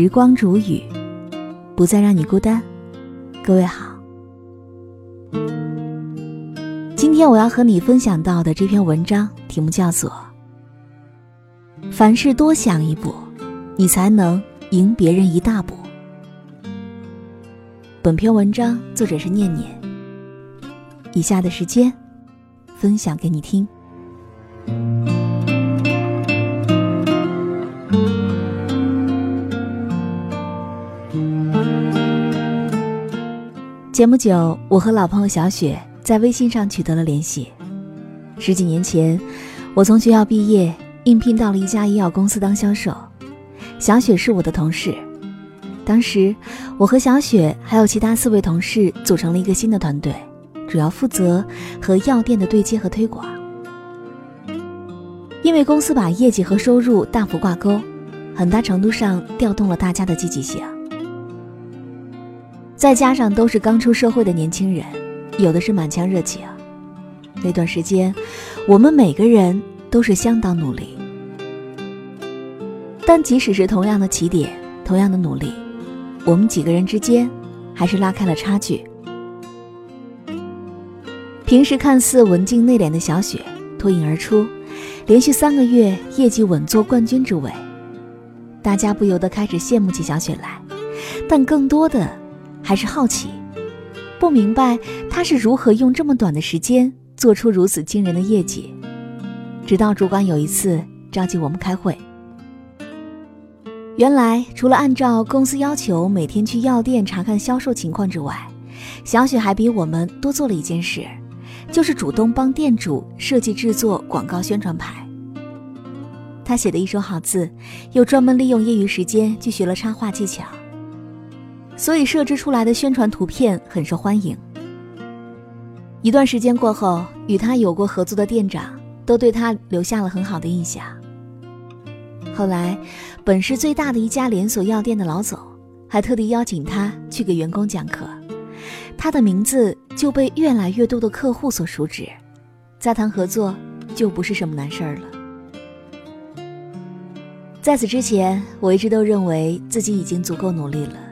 时光煮雨，不再让你孤单。各位好，今天我要和你分享到的这篇文章题目叫做《凡事多想一步，你才能赢别人一大步》。本篇文章作者是念念。以下的时间，分享给你听。前不久，我和老朋友小雪在微信上取得了联系。十几年前，我从学校毕业，应聘到了一家医药公司当销售。小雪是我的同事。当时，我和小雪还有其他四位同事组成了一个新的团队，主要负责和药店的对接和推广。因为公司把业绩和收入大幅挂钩，很大程度上调动了大家的积极性。再加上都是刚出社会的年轻人，有的是满腔热情。那段时间，我们每个人都是相当努力。但即使是同样的起点，同样的努力，我们几个人之间还是拉开了差距。平时看似文静内敛的小雪脱颖而出，连续三个月业绩稳坐冠军之位，大家不由得开始羡慕起小雪来，但更多的。还是好奇，不明白他是如何用这么短的时间做出如此惊人的业绩。直到主管有一次召集我们开会，原来除了按照公司要求每天去药店查看销售情况之外，小雪还比我们多做了一件事，就是主动帮店主设计制作广告宣传牌。他写的一手好字，又专门利用业余时间去学了插画技巧。所以设置出来的宣传图片很受欢迎。一段时间过后，与他有过合作的店长都对他留下了很好的印象。后来，本市最大的一家连锁药店的老总还特地邀请他去给员工讲课，他的名字就被越来越多的客户所熟知，再谈合作就不是什么难事儿了。在此之前，我一直都认为自己已经足够努力了。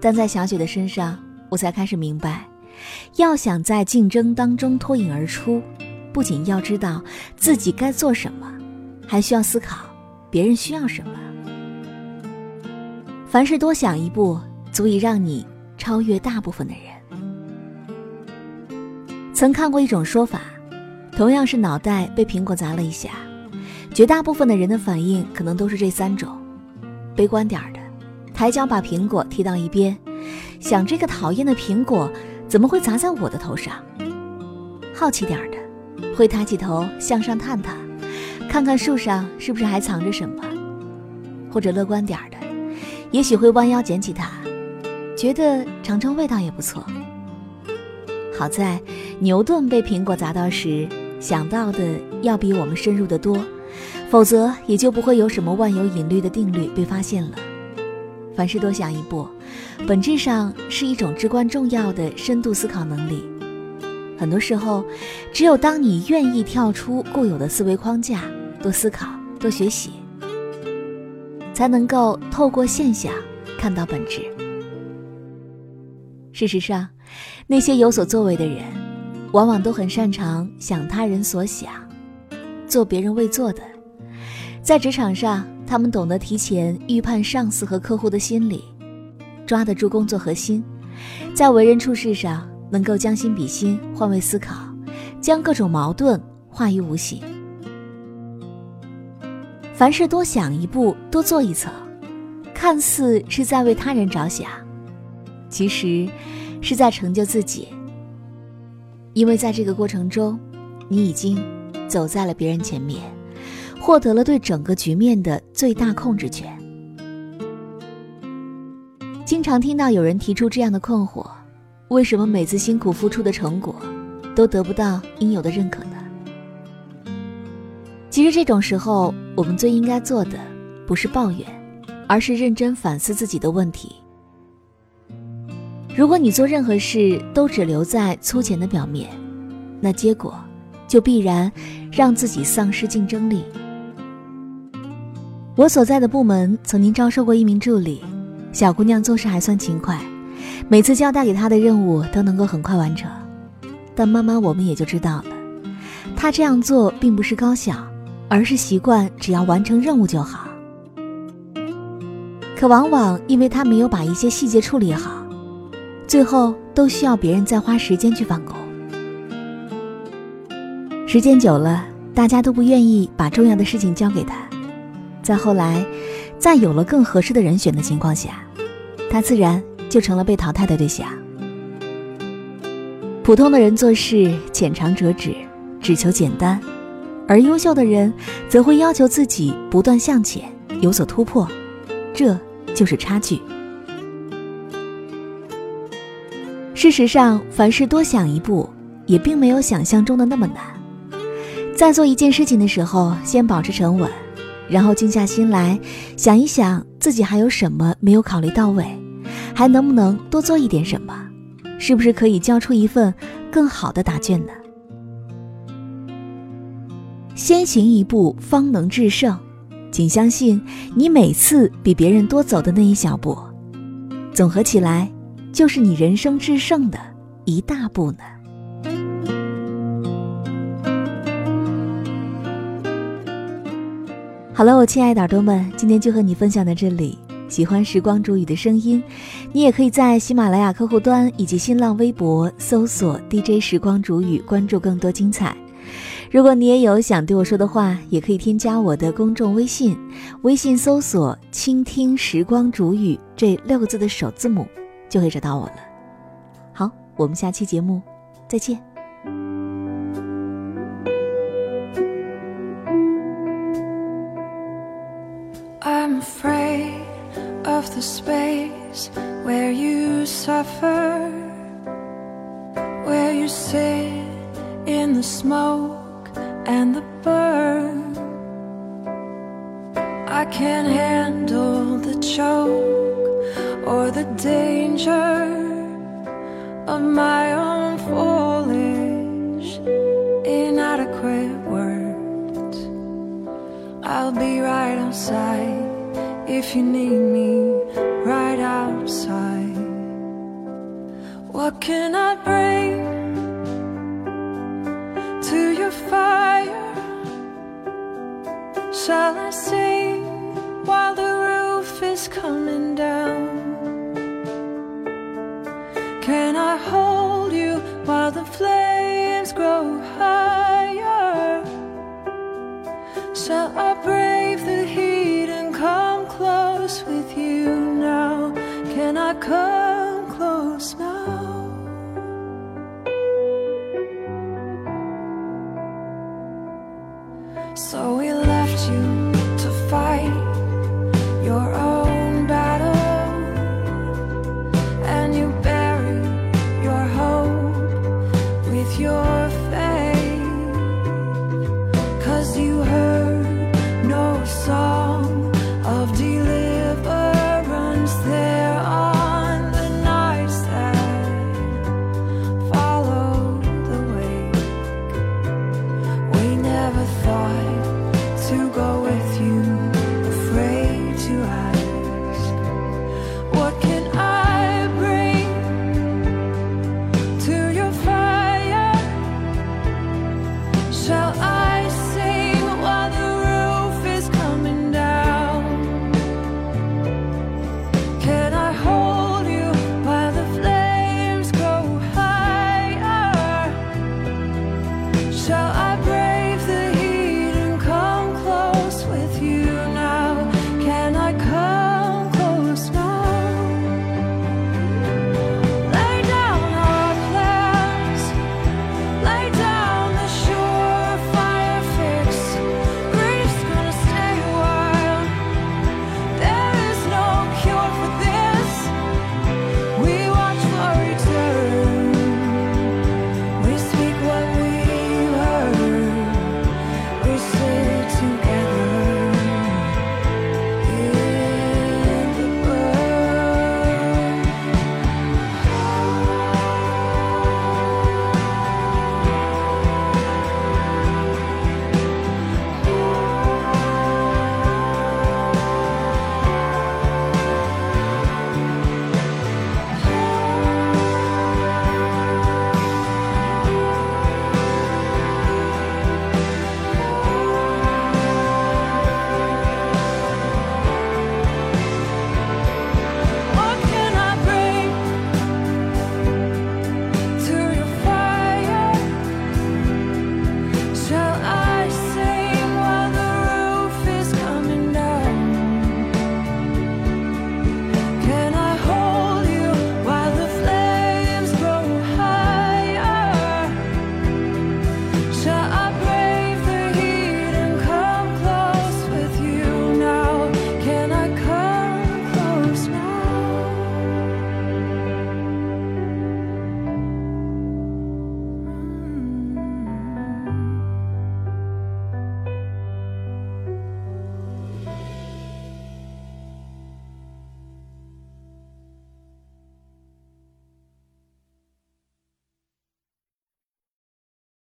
但在小雪的身上，我才开始明白，要想在竞争当中脱颖而出，不仅要知道自己该做什么，还需要思考别人需要什么。凡事多想一步，足以让你超越大部分的人。曾看过一种说法，同样是脑袋被苹果砸了一下，绝大部分的人的反应可能都是这三种：悲观点儿的。抬脚把苹果踢到一边，想这个讨厌的苹果怎么会砸在我的头上？好奇点儿的，会抬起头向上探探，看看树上是不是还藏着什么；或者乐观点儿的，也许会弯腰捡起它，觉得尝尝味道也不错。好在牛顿被苹果砸到时想到的要比我们深入的多，否则也就不会有什么万有引力的定律被发现了。凡事多想一步，本质上是一种至关重要的深度思考能力。很多时候，只有当你愿意跳出固有的思维框架，多思考、多学习，才能够透过现象看到本质。事实上，那些有所作为的人，往往都很擅长想他人所想，做别人未做的。在职场上，他们懂得提前预判上司和客户的心理，抓得住工作核心；在为人处事上，能够将心比心、换位思考，将各种矛盾化于无形。凡事多想一步，多做一层，看似是在为他人着想，其实是在成就自己。因为在这个过程中，你已经走在了别人前面。获得了对整个局面的最大控制权。经常听到有人提出这样的困惑：为什么每次辛苦付出的成果，都得不到应有的认可呢？其实这种时候，我们最应该做的，不是抱怨，而是认真反思自己的问题。如果你做任何事都只留在粗浅的表面，那结果，就必然让自己丧失竞争力。我所在的部门曾经招收过一名助理，小姑娘做事还算勤快，每次交代给她的任务都能够很快完成。但慢慢我们也就知道了，她这样做并不是高效，而是习惯只要完成任务就好。可往往因为她没有把一些细节处理好，最后都需要别人再花时间去返工。时间久了，大家都不愿意把重要的事情交给她。再后来，在有了更合适的人选的情况下，他自然就成了被淘汰的对象。普通的人做事浅尝辄止，只求简单；而优秀的人则会要求自己不断向前，有所突破。这就是差距。事实上，凡事多想一步，也并没有想象中的那么难。在做一件事情的时候，先保持沉稳。然后静下心来想一想，自己还有什么没有考虑到位，还能不能多做一点什么？是不是可以交出一份更好的答卷呢？先行一步，方能制胜。请相信，你每次比别人多走的那一小步，总合起来，就是你人生制胜的一大步呢。好了，我亲爱的耳朵们，今天就和你分享到这里。喜欢时光煮雨的声音，你也可以在喜马拉雅客户端以及新浪微博搜索 DJ 时光煮雨，关注更多精彩。如果你也有想对我说的话，也可以添加我的公众微信，微信搜索“倾听时光煮雨”这六个字的首字母，就会找到我了。好，我们下期节目再见。Handle the choke or the danger of my own foolish, inadequate words. I'll be right outside if you need me right outside. What can I bring to your fire? Shall I sing while the roof is coming down? Can I hold you while the flames grow higher? Shall I brave the heat? And come close with you now. Can I come?